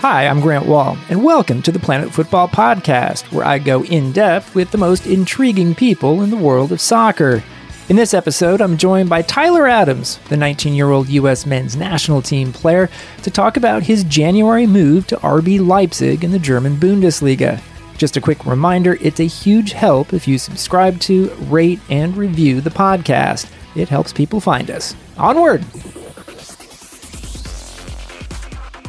Hi, I'm Grant Wahl, and welcome to the Planet Futbol Podcast, where I go in depth with the most intriguing people in the world of soccer. In this episode, I'm joined by Tyler Adams, the 19 year old U.S. men's national team player, to talk about his January move to RB Leipzig in the German Bundesliga. Just a quick reminder it's a huge help if you subscribe to, rate, and review the podcast. It helps people find us. Onward!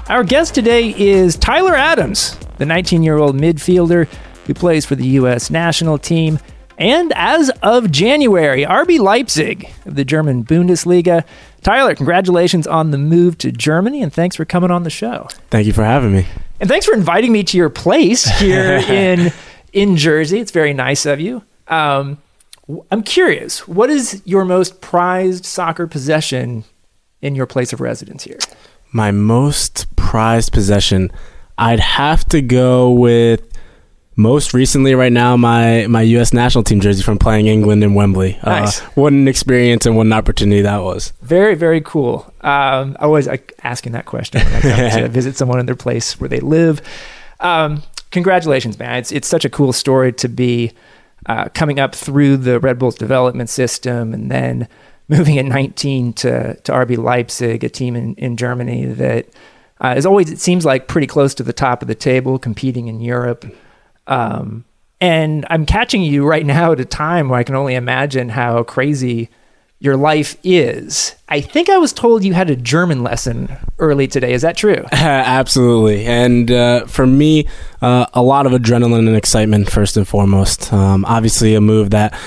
Our guest today is Tyler Adams, the 19 year old midfielder who plays for the U.S. national team. And as of January, RB Leipzig of the German Bundesliga. Tyler, congratulations on the move to Germany and thanks for coming on the show. Thank you for having me. And thanks for inviting me to your place here in in Jersey. It's very nice of you. Um, I'm curious, what is your most prized soccer possession in your place of residence here? My most prized possession, I'd have to go with most recently right now my my U.S. national team jersey from playing England in Wembley. Uh, nice. Uh, what an experience and what an opportunity that was. Very very cool. Um, I was like, asking that question when I come to visit someone in their place where they live. Um, congratulations, man! It's it's such a cool story to be uh, coming up through the Red Bulls development system and then moving at 19 to to RB Leipzig, a team in in Germany that uh, is always it seems like pretty close to the top of the table, competing in Europe. Um, and I'm catching you right now at a time where I can only imagine how crazy your life is. I think I was told you had a German lesson early today. Is that true? Absolutely. And uh, for me, uh, a lot of adrenaline and excitement, first and foremost. Um, obviously, a move that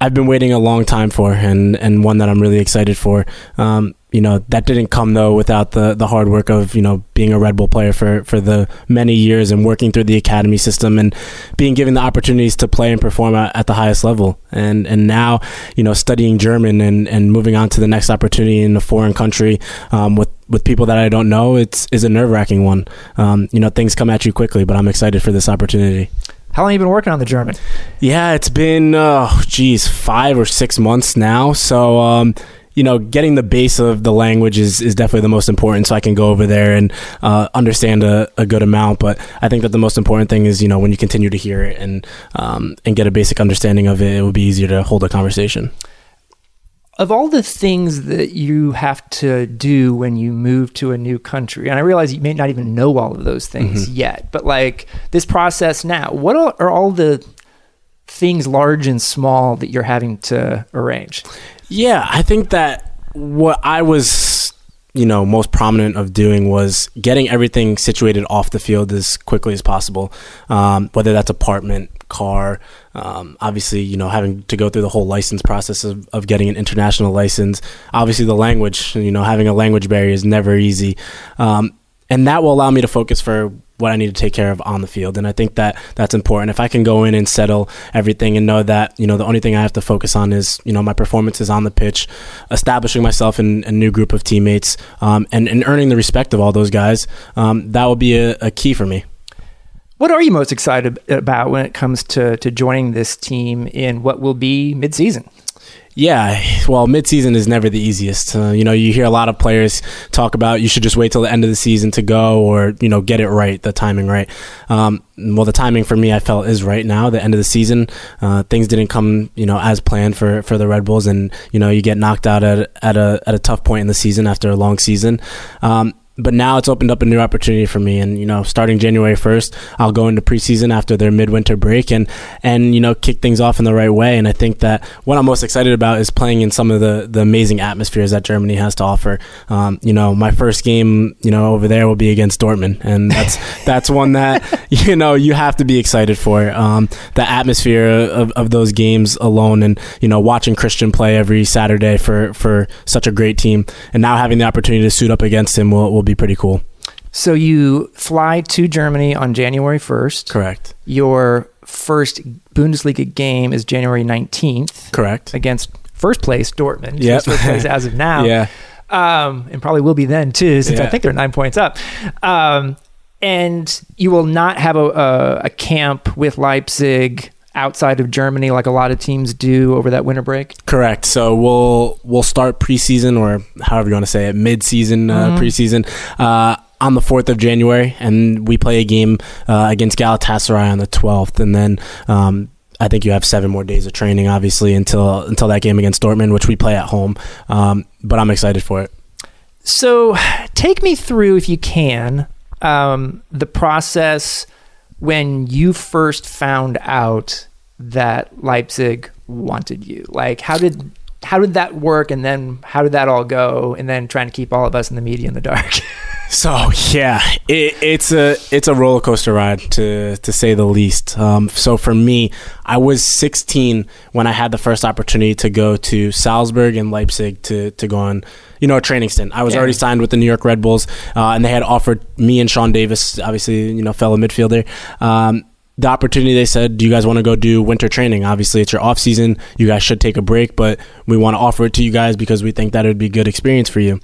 I've been waiting a long time for, and and one that I'm really excited for. Um, you know that didn't come though without the the hard work of you know being a Red Bull player for for the many years and working through the academy system and being given the opportunities to play and perform at, at the highest level and and now you know studying German and and moving on to the next opportunity in a foreign country um, with with people that I don't know it's is a nerve wracking one um, you know things come at you quickly but I'm excited for this opportunity. How long have you been working on the German? Yeah, it's been, uh, geez, five or six months now. So, um, you know, getting the base of the language is, is definitely the most important. So I can go over there and uh, understand a, a, good amount. But I think that the most important thing is, you know, when you continue to hear it and um, and get a basic understanding of it, it will be easier to hold a conversation of all the things that you have to do when you move to a new country, and I realize you may not even know all of those things mm-hmm. yet, but like this process now, what are all the things large and small that you're having to arrange? Yeah, I think that what I was you know most prominent of doing was getting everything situated off the field as quickly as possible um, whether that's apartment car. Um, obviously, you know, having to go through the whole license process of, of getting an international license. Obviously, the language, you know, having a language barrier is never easy. Um, and that will allow me to focus for what I need to take care of on the field. And I think that that's important. If I can go in and settle everything and know that, you know, the only thing I have to focus on is, you know, my performances on the pitch, establishing myself in a new group of teammates, um, and, and earning the respect of all those guys, um, that will be a, a key for me. What are you most excited about when it comes to, to joining this team in what will be midseason? Yeah, well, midseason is never the easiest. Uh, you know, you hear a lot of players talk about you should just wait till the end of the season to go, or you know, get it right, the timing right. Um, well, the timing for me, I felt is right now. The end of the season, uh, things didn't come, you know, as planned for, for the Red Bulls, and you know, you get knocked out at at a at a tough point in the season after a long season. Um, but now it's opened up a new opportunity for me. And you know starting january 1st i'll go into preseason after their midwinter break and and you know kick things off in the right way. And i think that what i'm most excited about is playing in some of the the amazing atmospheres that germany has to offer. Um, you know my first game you know over there will be against dortmund. And that's that's one that you know you have to be excited for. Um, the atmosphere of, of those games alone and you know watching christian play every saturday for for such a great team and now having the opportunity to suit up against him will, will be pretty cool. So you fly to Germany on January 1st. Correct. Your first Bundesliga game is January 19th Correct. against first place Dortmund. Yep. First place as of now. Yeah. um, and probably will be then too, since I think they're nine points up. Um, and you will not have a, a, a camp with Leipzig outside of Germany like a lot of teams do over that winter break. Correct. So we'll we'll start preseason or however you want to say it, mid-season uh, preseason uh, on the fourth of January, and we play a game uh, against Galatasaray on the twelfth, and then. Um, I think you have seven more days of training, obviously, until until that game against Dortmund, which we play at home. Um, but I'm excited for it. So, take me through, if you can, um, the process when you first found out that Leipzig wanted you. Like, how did how did that work, and then how did that all go, and then trying to keep all of us in the media in the dark. So yeah, it, it's a it's a roller coaster ride to to say the least. Um, so for me, I was 16 when I had the first opportunity to go to Salzburg and Leipzig to to go on you know a training stint. I was Yeah. already signed with the New York Red Bulls, uh, and they had offered me and Sean Davis, obviously you know fellow midfielder. Um, the opportunity they said do you guys want to go do winter training obviously it's your off season you guys should take a break but we want to offer it to you guys because we think that it would be a good experience for you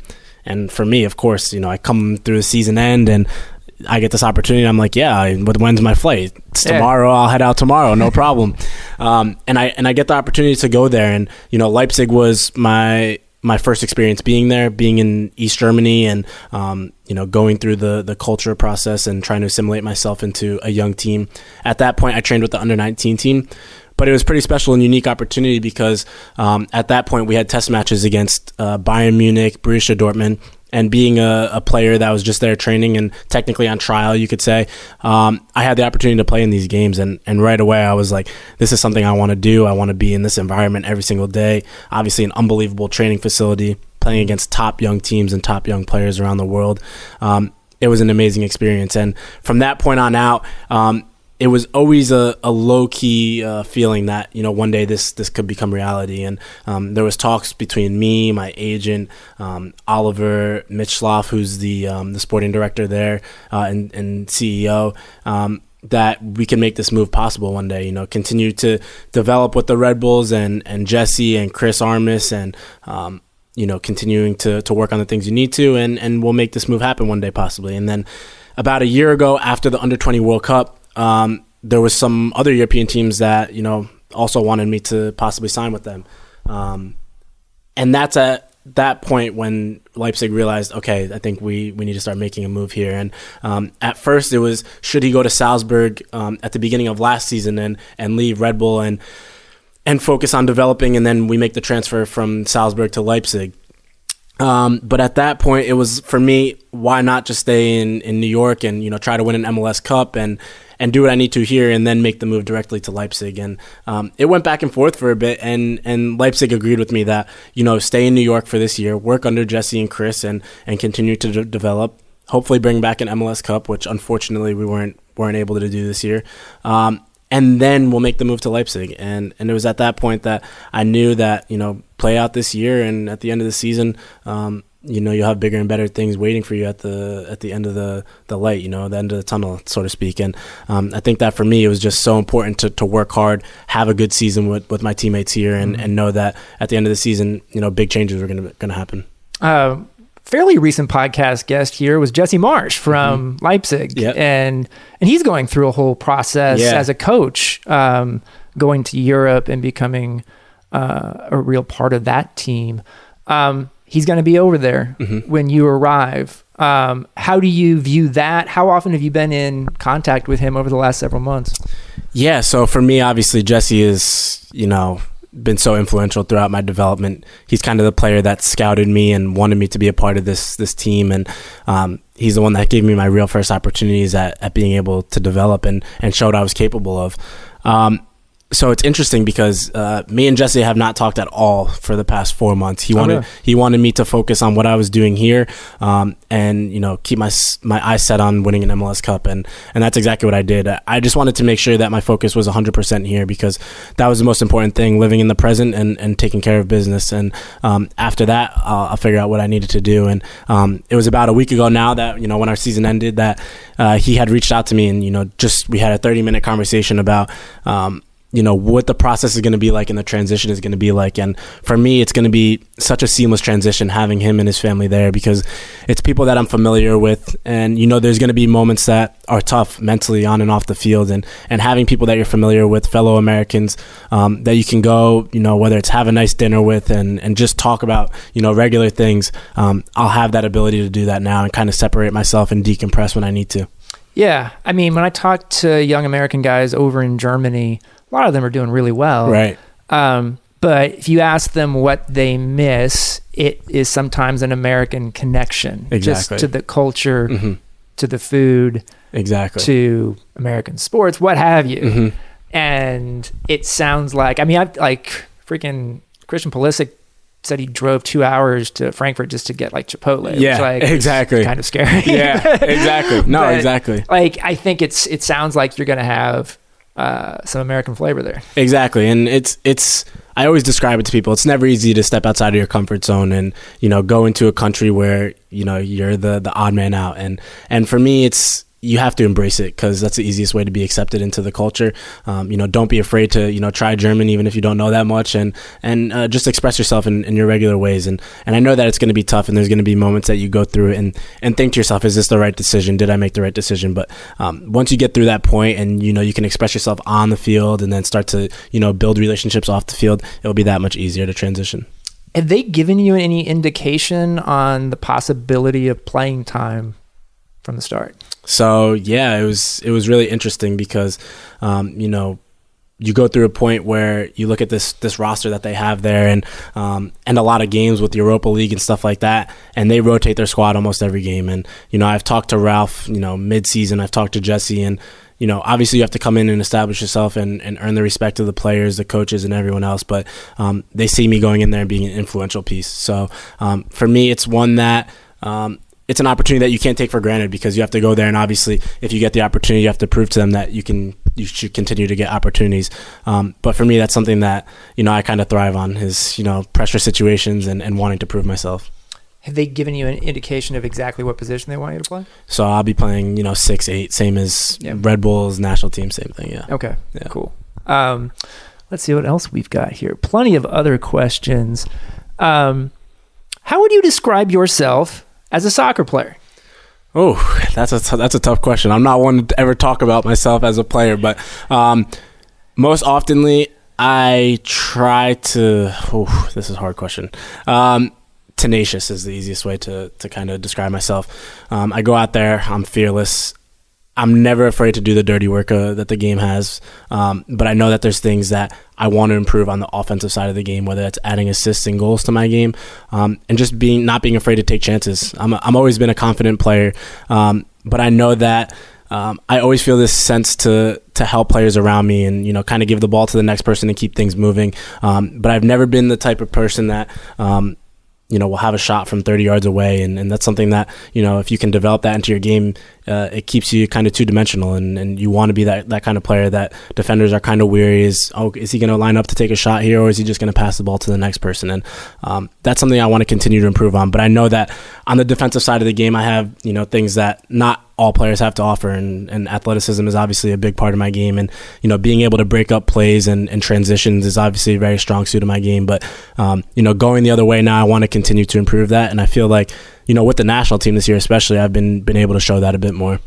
and for me, of course, you know, I come through the season end and I get this opportunity. I'm like, yeah, but when's my flight? It's tomorrow. I'll head out tomorrow. No problem. um, and I and I get the opportunity to go there. And you know, Leipzig was my my first experience being there, being in East Germany, and um, you know, going through the the culture process and trying to assimilate myself into a young team. At that point, I trained with the under 19 team. But it was pretty special and unique opportunity because um, at that point we had test matches against uh, Bayern Munich, Borussia Dortmund, and being a, a player that was just there training and technically on trial, you could say, um, I had the opportunity to play in these games. And, and right away, I was like, this is something I want to do. I want to be in this environment every single day. Obviously, an unbelievable training facility, playing against top young teams and top young players around the world. Um, it was an amazing experience. And from that point on out, um, it was always a, a low key uh, feeling that you know one day this this could become reality. And um, there was talks between me, my agent, um, Oliver Mintzlaff, who's the um, the sporting director there uh, and, and CEO. Um, that we can make this move possible one day, you know, continue to develop with the Red Bulls and, and Jesse and Chris Armas and, um, you know, continuing to, to work on the things you need to, and, and we'll make this move happen one day possibly. And then about a year ago, after the Under 20 World Cup, um, there was some other European teams that you know also wanted me to possibly sign with them, um, and that's at that point when Leipzig realized, okay, I think we, we need to start making a move here. And um, at first, it was should he go to Salzburg um, at the beginning of last season and and leave Red Bull and and focus on developing, and then we make the transfer from Salzburg to Leipzig. Um, but at that point, it was for me. Why not just stay in, in New York and you know try to win an MLS Cup and and do what I need to here, and then make the move directly to Leipzig. And um, it went back and forth for a bit, and and Leipzig agreed with me that you know stay in New York for this year, work under Jesse and Chris, and and continue to de- develop. Hopefully, bring back an MLS Cup, which unfortunately we weren't weren't able to do this year. Um, and then we'll make the move to Leipzig. And and it was at that point that I knew that you know play out this year, and at the end of the season, um, you know you'll have bigger and better things waiting for you at the at the end of the the light, you know, the end of the tunnel, so to speak. And um, I think that for me, it was just so important to, to work hard, have a good season with, with my teammates here, and, and know that at the end of the season, you know, big changes were gonna gonna happen. uh, fairly recent podcast guest here was Jesse Marsch from Leipzig, Mm-hmm. Yep. and and he's going through a whole process Yeah. as a coach, um, going to Europe and becoming uh, a real part of that team. Um, he's going to be over there Mm-hmm. when you arrive. Um, how do you view that? How often have you been in contact with him over the last several months? Yeah, so for me, obviously, Jesse is, you know, been so influential throughout my development. He's kind of the player that scouted me and wanted me to be a part of this this team, and um, he's the one that gave me my real first opportunities at, at being able to develop and and showed I was capable of. Um, so it's interesting because uh, me and Jesse have not talked at all for the past four months. He wanted really? he wanted me to focus on what I was doing here, um, and you know keep my my eyes set on winning an MLS Cup, and and that's exactly what I did. I just wanted to make sure that my focus was 100 percent here because that was the most important thing: living in the present and, and taking care of business. And um, after that, I'll, I'll figure out what I needed to do. And um, it was about a week ago now that you know when our season ended that uh, he had reached out to me, and you know just we had a 30 minute conversation about. You know what the process is going to be like and the transition is going to be like. And for me it's going to be such a seamless transition having him and his family there because it's people that I'm familiar with. And you know there's going to be moments that are tough mentally on and off the field. And and having people that you're familiar with fellow Americans um, that you can go you know whether it's have a nice dinner with and and just talk about you know regular things um, I'll have that ability to do that now and kind of separate myself and decompress when I need to. Yeah, I mean, when I talk to young American guys over in Germany, a lot of them are doing really well. right Um, but if you ask them what they miss, it is sometimes an American connection, Exactly. just to the culture, hmm to the food, exactly to American sports, what have you. hmm And it sounds like, I mean, I like freaking Christian Pulisic said he drove two hours to Frankfurt just to get like Chipotle. which, Yeah, like, exactly. Kind of scary. yeah exactly no But- exactly like I think it's it sounds like you're gonna have uh, some American flavor there. Exactly, and it's it's. I always describe it to people. It's never easy to step outside of your comfort zone and you know go into a country where you know you're the the odd man out. And and for me, it's you have to embrace it because that's the easiest way to be accepted into the culture. Um, you know, don't be afraid to you know try German even if you don't know that much, and and uh, just express yourself in, in your regular ways. And and I know that it's going to be tough, and there's going to be moments that you go through and and think to yourself, is this the right decision? Did I make the right decision? But um, once you get through that point, and you know you can express yourself on the field, and then start to you know build relationships off the field, it'll be that much easier to transition. Have they given you any indication on the possibility of playing time from the start? So yeah, it was it was really interesting because um, you know you go through a point where you look at this this roster that they have there and um, and a lot of games with the Europa League and stuff like that, and they rotate their squad almost every game. And you know I've talked to Ralf, you know mid season, I've talked to Jesse, and you know obviously you have to come in and establish yourself and, and earn the respect of the players, the coaches, and everyone else. But um, they see me going in there and being an influential piece. So um, for me, it's one that. Um, it's an opportunity that you can't take for granted because you have to go there and obviously if you get the opportunity you have to prove to them that you can you should continue to get opportunities um, but for me that's something that you know i kind of thrive on is you know pressure situations and, and wanting to prove myself Have they given you an indication of exactly what position they want you to play? so i'll be playing you know six eight same as Yeah. red bulls national team same thing yeah Okay, Yeah. cool. Um, let's see what else we've got here. Plenty of other questions. Um, how would you describe yourself as a soccer player? Oh, that's a t- that's a tough question. I'm not one to ever talk about myself as a player, but um, most oftenly I try to. Oh, this is a hard question. Um, tenacious is the easiest way to to kind of describe myself. Um, I go out there. I'm fearless. I'm never afraid to do the dirty work uh, that the game has, um, but I know that there's things that I want to improve on the offensive side of the game, whether that's adding assists and goals to my game, um, and just being not being afraid to take chances. I'm a, I'm always been a confident player, um, but I know that um, I always feel this sense to to help players around me and you know kind of give the ball to the next person and keep things moving. Um, but I've never been the type of person that um, you know will have a shot from 30 yards away, and, and that's something that you know if you can develop that into your game, uh, it keeps you kind of two dimensional, and, and you want to be that, that kind of player that defenders are kind of weary. Is oh is he going to line up to take a shot here, or is he just going to pass the ball to the next person? And um, that's something I want to continue to improve on. But I know that on the defensive side of the game, I have you know things that not all players have to offer and, and athleticism is obviously a big part of my game and you know being able to break up plays and, and transitions is obviously a very strong suit of my game but um, you know going the other way now I want to continue to improve that and I feel like you know with the national team this year especially I've been been able to show that a bit more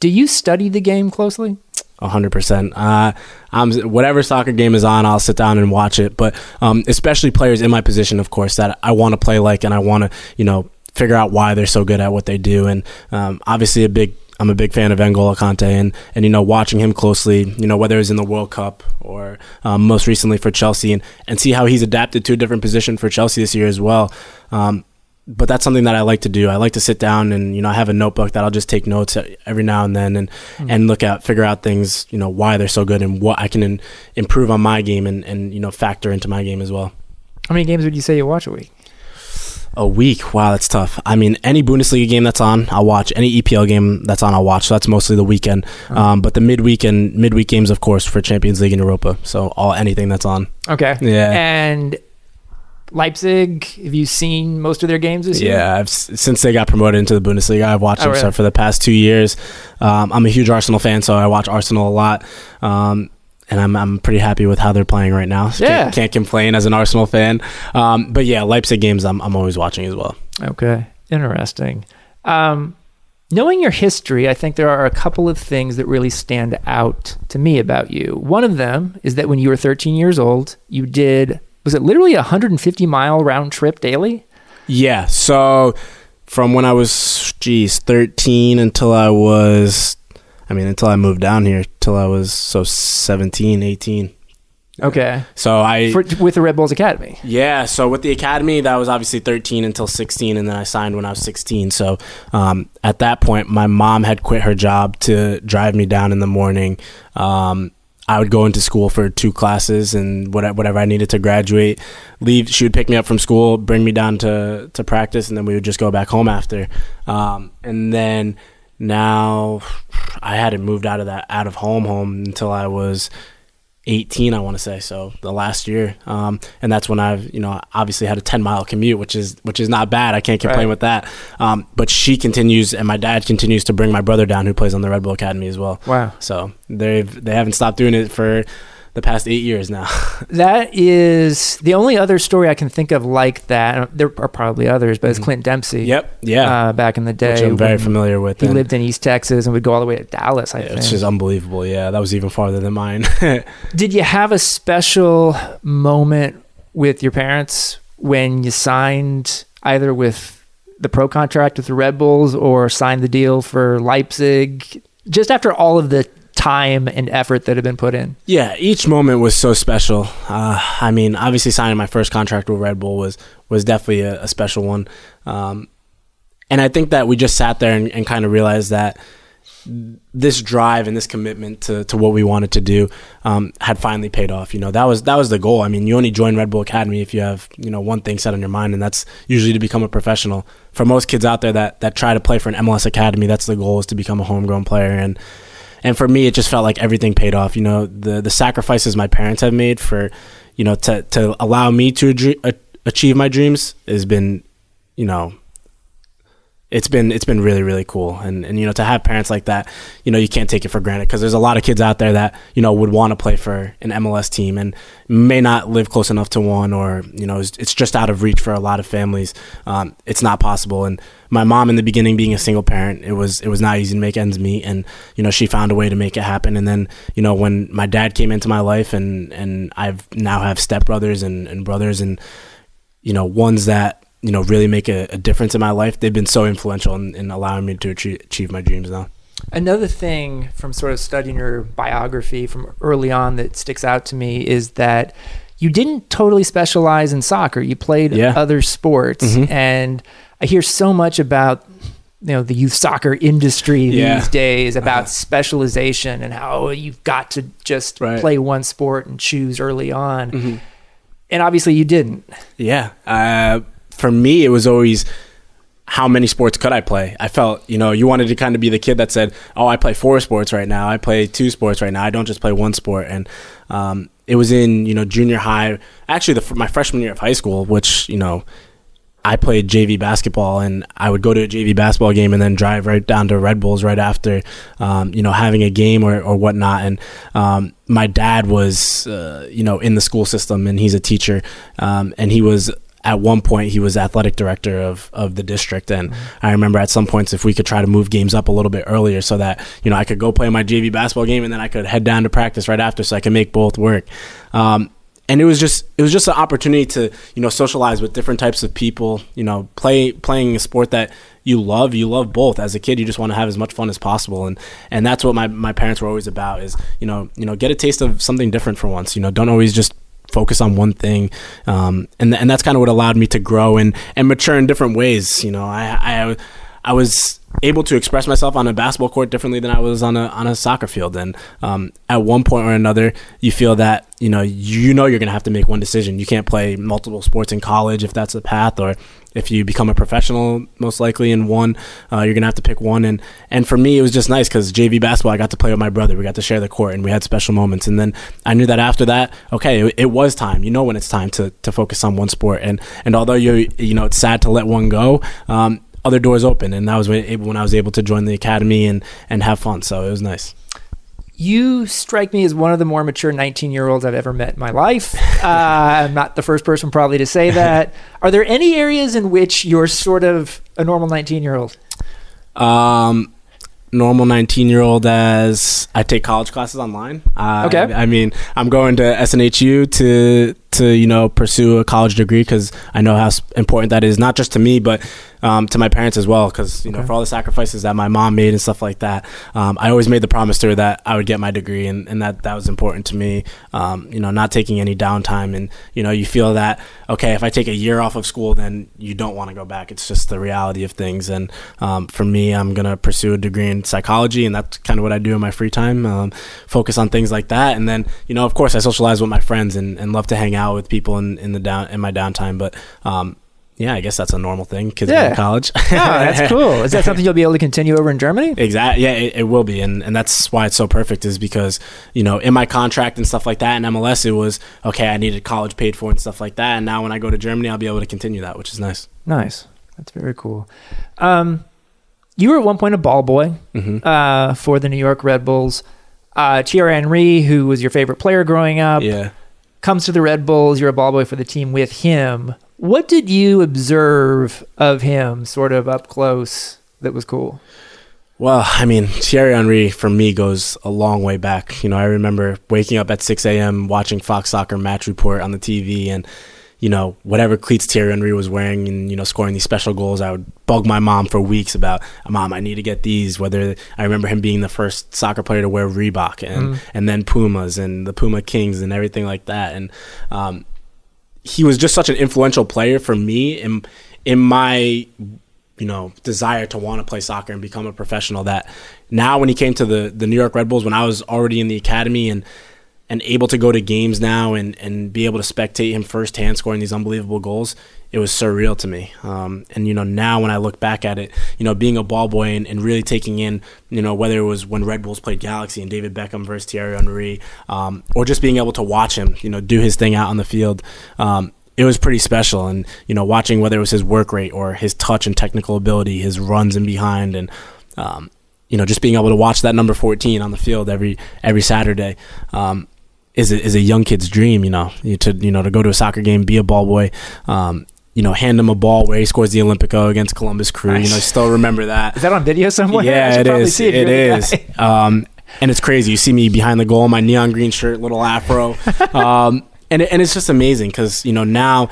Do you study the game closely? hundred percent. Uh, I'm whatever soccer game is on, I'll sit down and watch it. But um, especially players in my position, of course, that I want to play like, and I want to, you know, figure out why they're so good at what they do. And um, obviously, a big. I'm a big fan of N'Golo Kante, and and you know watching him closely, you know whether it's in the World Cup or um, most recently for Chelsea, and and see how he's adapted to a different position for Chelsea this year as well. Um, but that's something that I like to do. I like to sit down and you know I have a notebook that I'll just take notes every now and then and mm. and look at figure out things you know why they're so good and what I can in, improve on my game and and you know factor into my game as well. How many games would you say you watch a week? A week? Wow, that's tough. I mean, any Bundesliga game that's on, I'll watch. Any EPL game that's on, I'll watch. So that's mostly the weekend. Oh. Um, but the midweek and midweek games, of course, for Champions League and Europa. So all anything that's on. Okay. Yeah. And Leipzig, have you seen most of their games this year? Yeah, I've, since they got promoted into the Bundesliga, I've watched oh, them really? for the past two years. Um, I'm a huge Arsenal fan, so I watch Arsenal a lot. Um, and I'm I'm pretty happy with how they're playing right now. So yeah. Can't, can't, complain as an Arsenal fan. Um, but yeah, Leipzig games I'm I'm always watching as well. Okay, interesting. Um, knowing your history, I think there are a couple of things that really stand out to me about you. One of them is that when you were 13 years old, you did was it literally a 150 mile round trip daily? Yeah. So from when I was geez 13 until I was I mean until I moved down here till I was so 17, 18. Okay. So I For, with the Red Bulls Academy. Yeah. So with the academy, that was obviously 13 until 16, and then I signed when I was 16. So um, at that point, my mom had quit her job to drive me down in the morning. Um, I would go into school for two classes and whatever I needed to graduate. Leave. She would pick me up from school, bring me down to to practice, and then we would just go back home after. Um, and then now, I hadn't moved out of that out of home home until I was 18 i want to say so the last year. Um, and that's when i've you know obviously had a 10 mile commute which is which is not bad. I can't complain right. with that. Um, but she continues and my dad continues to bring my brother down who plays on the red bull academy as well. Wow. So they've they haven't stopped doing it for the past eight years now. that is the only other story I can think of like that. There are probably others, but it's mm-hmm. Clint Dempsey. Yep. Yeah. Uh, back in the day, which I'm very familiar with. He lived in East Texas and would go all the way to Dallas. I yeah, think which is unbelievable. Yeah, that was even farther than mine. Did you have a special moment with your parents when you signed either with the pro contract with the Red Bulls or signed the deal for Leipzig? Just after all of the time and effort that had been put in. Yeah, each moment was so special. Uh, I mean, obviously signing my first contract with Red Bull was was definitely a, a special one, um, and I think that we just sat there and, and kind of realized that this drive and this commitment to, to what we wanted to do um, had finally paid off. You know, that was that was the goal. I mean, you only join Red Bull Academy if you have you know one thing set on your mind, and that's usually to become a professional. For most kids out there that that try to play for an MLS academy, that's the goal is to become a homegrown player. And and for me, it just felt like everything paid off. You know, the the sacrifices my parents have made for, you know, to to allow me to achieve my dreams has been, you know, it's been it's been really really cool. And and you know to have parents like that you know you can't take it for granted because there's a lot of kids out there that you know would want to play for an MLS team and may not live close enough to one or you know it's, it's just out of reach for a lot of families. Um, it's not possible. And my mom in the beginning being a single parent it was it was not easy to make ends meet. And you know she found a way to make it happen. And then you know when my dad came into my life and and I've now have stepbrothers and and brothers and you know ones that you know really make a, a difference in my life they've been so influential in, in allowing me to achieve, achieve my dreams now. Another thing from sort of studying your biography from early on that sticks out to me is that you didn't totally specialize in soccer. You played yeah. other sports. Mm-hmm. and i hear so much about you know the youth soccer industry yeah. these days about uh-huh. specialization and how you've got to just right. play one sport and choose early on mm-hmm. and obviously you didn't yeah uh, for me, it was always how many sports could I play? I felt, you know, you wanted to kind of be the kid that said, "Oh, I play four sports right now. I play two sports right now. I don't just play one sport." And um, it was in, you know, junior high, actually, the, my freshman year of high school, which you know, I played JV basketball, and I would go to a JV basketball game and then drive right down to Red Bulls right after, um, you know, having a game or, or whatnot. And um, my dad was, uh, you know, in the school system, and he's a teacher, um, and he was at one point he was athletic director of of the district and. I remember at some points if we could try to move games up a little bit earlier so that you know I could go play my JV basketball game and then I could head down to practice right after so I could make both work um, and it was just it was just an opportunity to you know socialize with different types of people you know play playing a sport that you love you love both. As a kid you just want to have as much fun as possible. And and that's what my, my parents were always about is you know you know get a taste of something different for once you know don't always just focus on one thing, um, and and that's kind of what allowed me to grow and and mature in different ways. You know, I I, I was able to express myself on a basketball court differently than I was on a on a soccer field. And um, at one point or another, you feel that you know you know you're going to have to make one decision. You can't play multiple sports in college if that's the path, or if you become a professional, most likely in one, uh, you're gonna have to pick one. And and for me, it was just nice because JV basketball, I got to play with my brother. We got to share the court, and we had special moments. And then I knew that after that, okay, it, it was time. You know when it's time to to focus on one sport. And and although you you know it's sad to let one go. Um, other doors open, and that was when, when I was able to join the academy and and have fun. So it was nice. You strike me as one of the more mature 19 year olds I've ever met in my life. Uh, I'm not the first person probably to say that. Are there any areas in which you're sort of a normal 19 year old? Um, normal 19 year old as I take college classes online. Uh, okay. I mean, I'm going to SNHU to to you know pursue a college degree because I know how important that is, not just to me, but um, to my parents as well. Because you know, for all the sacrifices that my mom made and stuff like that, um, I always made the promise to her that I would get my degree, and, and that that was important to me. Um, you know, not taking any downtime, and you know, you feel that okay, if I take a year off of school, then you don't want to go back. It's just the reality of things. And um, for me, I'm gonna pursue a degree in psychology, and that's kind of what I do in my free time. Um, focus on things like that, and then you know, of course, I socialize with my friends and, and love to hang out with people in, in the down in my downtime. But um, yeah, I guess that's a normal thing. Kids yeah. in college. that's cool. Is that something you'll be able to continue over in Germany? Exactly. Yeah, it, it, will be, and and that's why it's so perfect. Is because you know in my contract and stuff like that in MLS, it was okay. I needed college paid for and stuff like that, and now when I go to Germany, I'll be able to continue that, which is nice. Nice. That's very cool. Um, you were at one point a ball boy mm-hmm. uh, for the New York Red Bulls. Uh, Thierry Henry, who was your favorite player growing up, yeah comes to the Red Bulls. You're a ball boy for the team with him. What did you observe of him, sort of up close, that was cool? Well, I mean, Thierry Henry for me goes a long way back. You know, I remember waking up at 6 a.m. watching Fox Soccer Match Report on the TV and you know, whatever cleats Thierry Henry was wearing and, you know, scoring these special goals, I would bug my mom for weeks about, Mom, I need to get these. Whether I remember him being the first soccer player to wear Reebok and, mm. and then Pumas and the Puma Kings and everything like that. And um, he was just such an influential player for me in, in my, you know, desire to want to play soccer and become a professional that now when he came to the, the New York Red Bulls, when I was already in the academy and, and able to go to games now and, and be able to spectate him firsthand scoring these unbelievable goals, it was surreal to me. Um, and, you know, now when I look back at it, you know, being a ball boy and, and, really taking in, you know, whether it was when Red Bulls played Galaxy and David Beckham versus Thierry Henry, um, or just being able to watch him, you know, do his thing out on the field, um, it was pretty special. And, you know, watching whether it was his work rate or his touch and technical ability, his runs and behind, and, um, you know, just being able to watch that number 14 on the field every every Saturday, um, is a, is a young kid's dream. You know, to you know to go to a soccer game, be a ball boy. Um, you know, hand him a ball where he scores the Olimpico against Columbus Crew. Nice. You know, still remember that. Is that on video somewhere? Yeah, it is. It, it is. Um, and it's crazy. You see me behind the goal, my neon green shirt, little afro, um, and and it's just amazing because you know now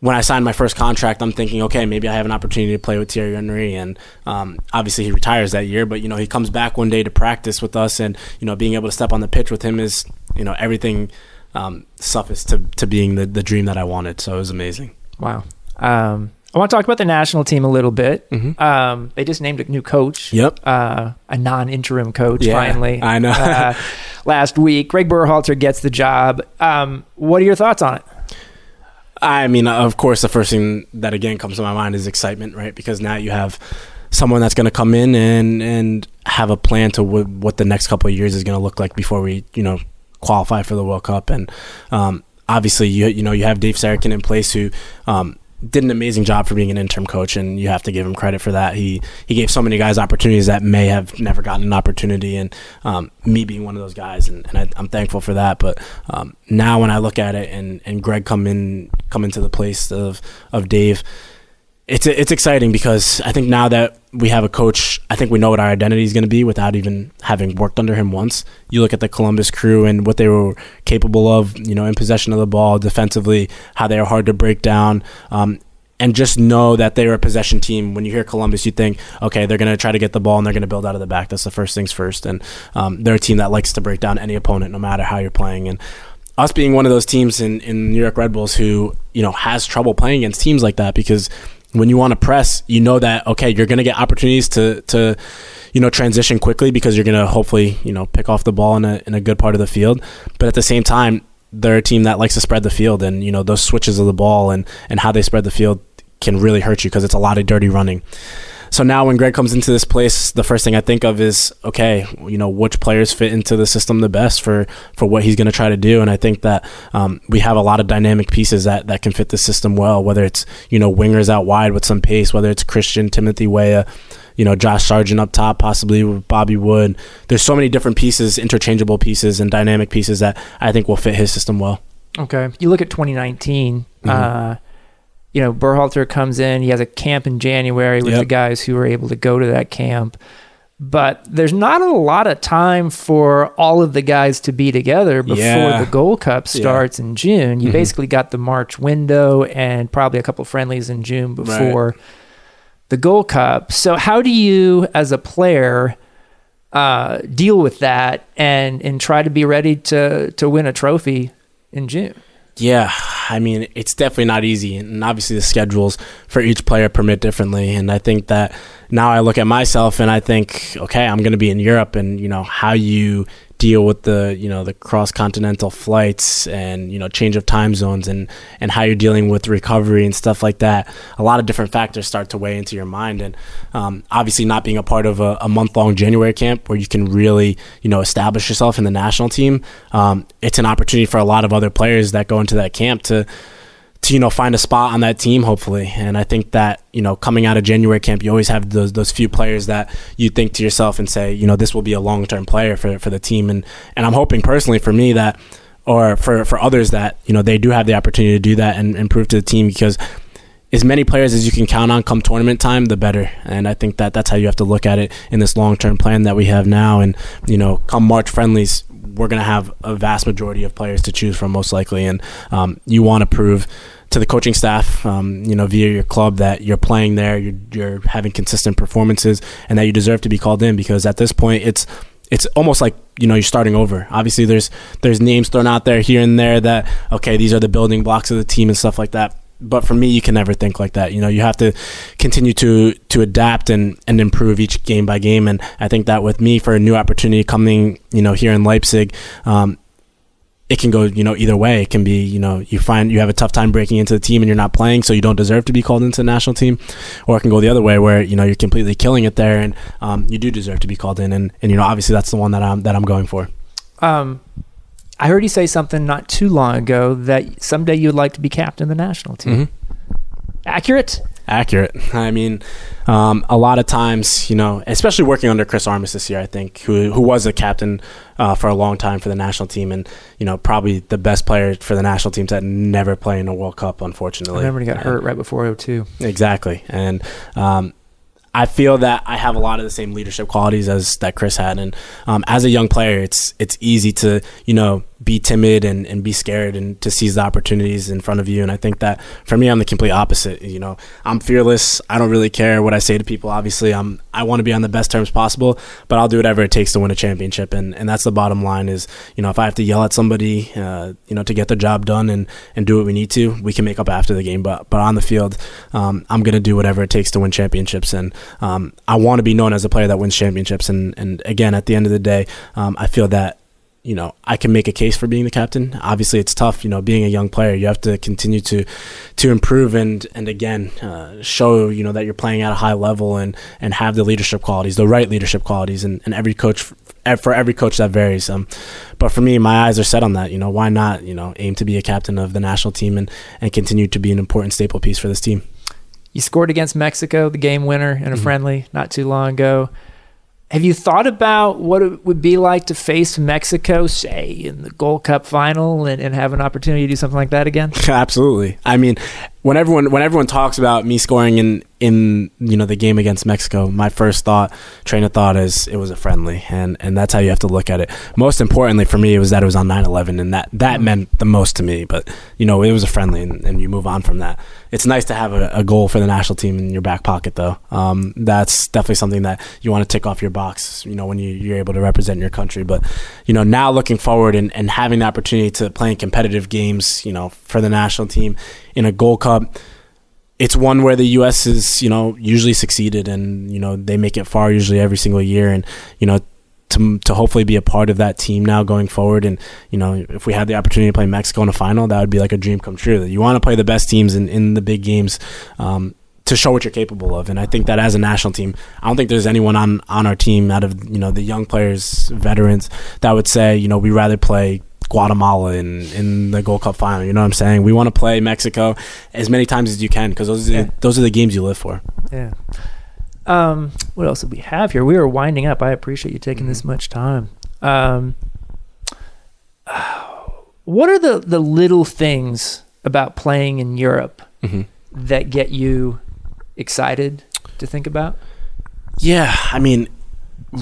when I signed my first contract, I'm thinking, okay, maybe I have an opportunity to play with Thierry Henry, and um, obviously he retires that year. But you know, he comes back one day to practice with us, and you know, being able to step on the pitch with him is, you know, everything um, suffused to to being the the dream that I wanted. So it was amazing. Wow. Um, I want to talk about the national team a little bit. Mm-hmm. Um, they just named a new coach. Yep. Uh, a non-interim coach. Yeah, finally, I know. uh, last week, Greg Berhalter gets the job. Um, what are your thoughts on it? I mean, of course, the first thing that again comes to my mind is excitement, right? Because now you have someone that's going to come in and and have a plan to w- what the next couple of years is going to look like before we, you know, qualify for the World Cup. And um, obviously, you you know, you have Dave Sarachan in place who. Um, did an amazing job for being an interim coach, and you have to give him credit for that. He he gave so many guys opportunities that may have never gotten an opportunity, and um, me being one of those guys, and, and I, am thankful for that. But um, now when I look at it, and, and Greg come in come into the place of of Dave, it's it's exciting because I think now that we have a coach, I think we know what our identity is going to be without even having worked under him once. You look at the Columbus Crew and what they were capable of, you know, in possession of the ball, defensively, how they are hard to break down. Um, and just know that they're a possession team. When you hear Columbus, you think, okay, they're going to try to get the ball and they're going to build out of the back. That's the first things first. And um, they're a team that likes to break down any opponent, no matter how you're playing. And us being one of those teams in, in New York Red Bulls who, you know, has trouble playing against teams like that because when you want to press, you know that, okay, you're going to get opportunities to, to, you know, transition quickly because you're going to hopefully, you know, pick off the ball in a, in a good part of the field. But at the same time, they're a team that likes to spread the field and, you know, those switches of the ball and, and how they spread the field can really hurt you because it's a lot of dirty running. So now when Greg comes into this place, the first thing I think of is okay, you know, which players fit into the system the best for for what he's going to try to do. And I think that um, we have a lot of dynamic pieces that that can fit the system well. Whether it's you know wingers out wide with some pace, whether it's Christian Timothy Weah you know, Josh Sargent up top, possibly with Bobby Wood. There's so many different pieces, interchangeable pieces, and dynamic pieces that I think will fit his system well. Okay. You look at 2019, mm-hmm. uh, you know, Berhalter comes in, he has a camp in January with yep. the guys who were able to go to that camp. But there's not a lot of time for all of the guys to be together before yeah. the Gold Cup starts yeah. in June. You mm-hmm. basically got the March window and probably a couple friendlies in June before right. the Gold Cup. So how do you, as a player, uh, deal with that and and try to be ready to to win a trophy in June? Yeah, I mean, it's definitely not easy. And obviously, the schedules for each player permit differently. And I think that now I look at myself and I think, okay, I'm going to be in Europe, and, you know, how you deal with the you know the cross continental flights and you know change of time zones and and how you're dealing with recovery and stuff like that a lot of different factors start to weigh into your mind. And um, obviously not being a part of a, a month long January camp where you can really you know establish yourself in the national team um, it's an opportunity for a lot of other players that go into that camp to to you know find a spot on that team hopefully and i think that you know coming out of january camp you always have those those few players that you think to yourself and say you know this will be a long-term player for for the team and and i'm hoping personally for me that or for for others that you know they do have the opportunity to do that and, and prove to the team because as many players as you can count on come tournament time, the better. And I think that that's how you have to look at it in this long term plan that we have now. And, you know, come March friendlies, we're going to have a vast majority of players to choose from, most likely. And um, you want to prove to the coaching staff, um, you know, via your club that you're playing there, you're, you're having consistent performances, and that you deserve to be called in. Because at this point, it's it's almost like you know you're starting over. Obviously, there's there's names thrown out there here and there that okay, these are the building blocks of the team and stuff like that. But for me, you can never think like that. You know, you have to continue to to adapt and and improve each game by game. And I think that with me for a new opportunity coming, you know, here in Leipzig, um, it can go, you know, either way. It can be, you know, you find you have a tough time breaking into the team and you're not playing, so you don't deserve to be called into the national team, or it can go the other way where you know you're completely killing it there and um, you do deserve to be called in, and and you know obviously that's the one that I'm that I'm going for. Um, I heard you say something not too long ago that someday you'd like to be captain of the national team. Mm-hmm. Accurate? accurate. I mean, um, a lot of times, you know, especially working under Chris Armas this year, I think, who who was a captain uh, for a long time for the national team, and you know, probably the best player for the national team that never played in a World Cup, unfortunately. I remember he got hurt right before 02. Exactly, and um, I feel that I have a lot of the same leadership qualities as that Chris had, and um, as a young player, it's it's easy to you know be timid and, and be scared and to seize the opportunities in front of you. And I think that for me, I'm the complete opposite. You know, I'm fearless. I don't really care what I say to people. Obviously, I'm I want to be on the best terms possible, but I'll do whatever it takes to win a championship. And, and that's the bottom line. Is you know if I have to yell at somebody, uh, you know, to get the job done and, and do what we need to, we can make up after the game. But but on the field, um, I'm gonna do whatever it takes to win championships. And um, I want to be known as a player that wins championships. And and again, at the end of the day, um, I feel that you know, I can make a case for being the captain. Obviously, it's tough. You know, being a young player, you have to continue to to improve and and again uh, show you know that you're playing at a high level and and have the leadership qualities, the right leadership qualities. And, and every coach for every coach that varies. Um, but for me, my eyes are set on that. You know, why not? You know, aim to be a captain of the national team and and continue to be an important staple piece for this team. You scored against Mexico, the game winner in a mm-hmm. friendly not too long ago. Have you thought about what it would be like to face Mexico, say, in the Gold Cup final and, and have an opportunity to do something like that again? Absolutely. I mean, when everyone when everyone talks about me scoring in in you know the game against Mexico, my first thought train of thought is it was a friendly, and and that's how you have to look at it. Most importantly for me, it was that it was on 9/11, and that that meant the most to me. But you know, it was a friendly, and, and you move on from that. It's nice to have a, a, goal for the national team in your back pocket, though. Um, that's definitely something that you want to tick off your box. You know, when you, you're able to represent your country. But you know, now looking forward and, and having the opportunity to play in competitive games, you know, for the national team in a Gold Cup. It's one where the U.S. is, you know, usually succeeded, and you know they make it far usually every single year, and you know to to hopefully be a part of that team now going forward. And you know, if we had the opportunity to play Mexico in a final, that would be like a dream come true. You want to play the best teams in in the big games. Um, to show what you're capable of, and I think that as a national team, I don't think there's anyone on on our team out of you know the young players, veterans, that would say you know we rather play Guatemala in, in the Gold Cup final. You know what I'm saying? We want to play Mexico as many times as you can because those are the, those are the games you live for. Yeah. Um, what else do we have here? We are winding up. I appreciate you taking mm-hmm. this much time. Um, what are the the little things about playing in Europe mm-hmm. that get you excited to think about? Yeah, I mean,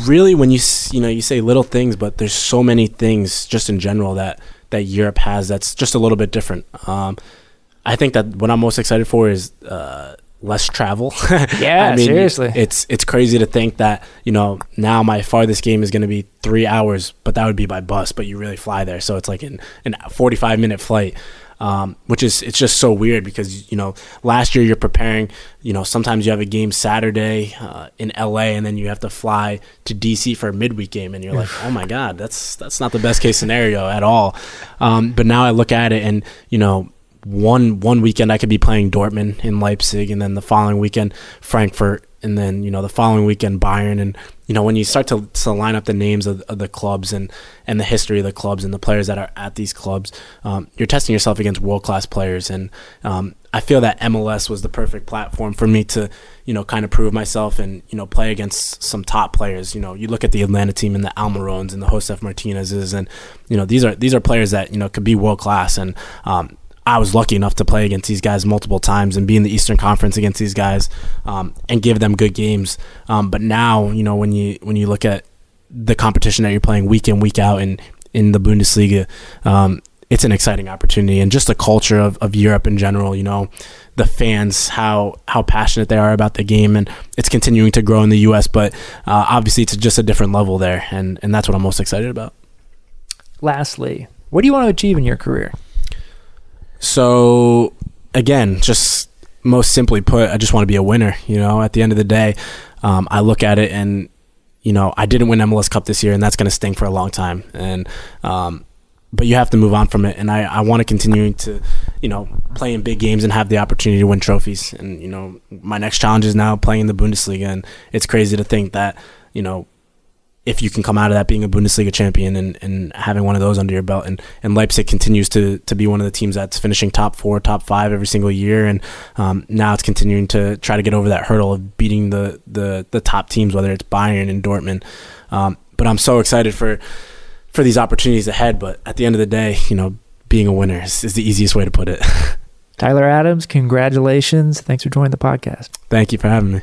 really when you you know you say little things but there's so many things just in general that that Europe has that's just a little bit different um, I think that what I'm most excited for is uh, less travel. yeah, I mean, seriously. It's it's crazy to think that you know now my farthest game is going to be three hours, but that would be by bus. But you really fly there, so it's like an an 45 minute flight um, which is it's just so weird because you know last year you're preparing. You know sometimes you have a game Saturday uh, in LA and then you have to fly to DC for a midweek game and you're like, oh my god, that's that's not the best case scenario at all. Um, but now I look at it and you know one one weekend I could be playing Dortmund in Leipzig, and then the following weekend Frankfurt, and then you know the following weekend Bayern, and you know when you start to, to line up the names of, of, the clubs and and the history of the clubs and the players that are at these clubs, um, you're testing yourself against world class players, and um, I feel that MLS was the perfect platform for me to you know kind of prove myself and you know play against some top players. You know, you look at the Atlanta team and the Almirones and the Josef Martinez's, and you know these are these are players that you know could be world class, and um, I was lucky enough to play against these guys multiple times and be in the Eastern Conference against these guys um, and give them good games. Um, but now, you know, when you when you look at the competition that you're playing week in week out in in the Bundesliga, um, it's an exciting opportunity and just the culture of, of Europe in general. You know, the fans how how passionate they are about the game and it's continuing to grow in the U.S. But uh, obviously, it's just a different level there, and and that's what I'm most excited about. Lastly, what do you want to achieve in your career? So again, just most simply put, I just want to be a winner. You know, at the end of the day, um, I look at it and you know I didn't win MLS Cup this year, and that's going to sting for a long time. And um, but you have to move on from it. And I, I want to continue to, you know, play in big games and have the opportunity to win trophies. And you know, my next challenge is now playing in the Bundesliga, and it's crazy to think that you know if you can come out of that being a Bundesliga champion and, and having one of those under your belt. And, and Leipzig continues to, to be one of the teams that's finishing top four, top five every single year. And um, now it's continuing to try to get over that hurdle of beating the, the, the top teams, whether it's Bayern and Dortmund. Um, but I'm so excited for for these opportunities ahead. But at the end of the day, you know, being a winner is, is the easiest way to put it. Tyler Adams, congratulations. Thanks for joining the podcast. Thank you for having me.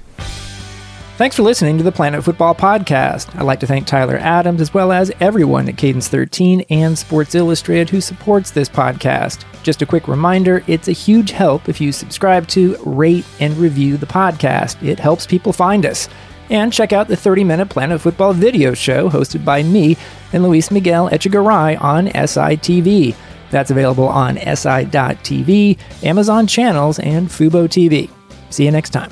Thanks for listening to the Planet Futbol Podcast. I'd like to thank Tyler Adams as well as everyone at Cadence 13 and Sports Illustrated who supports this podcast. Just a quick reminder it's a huge help if you subscribe to, rate, and review the podcast. It helps people find us. And check out the 30 minute Planet Futbol video show hosted by me and Luis Miguel Echegaray on SITV. That's available on SI.TV, Amazon channels, and Fubo TV. See you next time.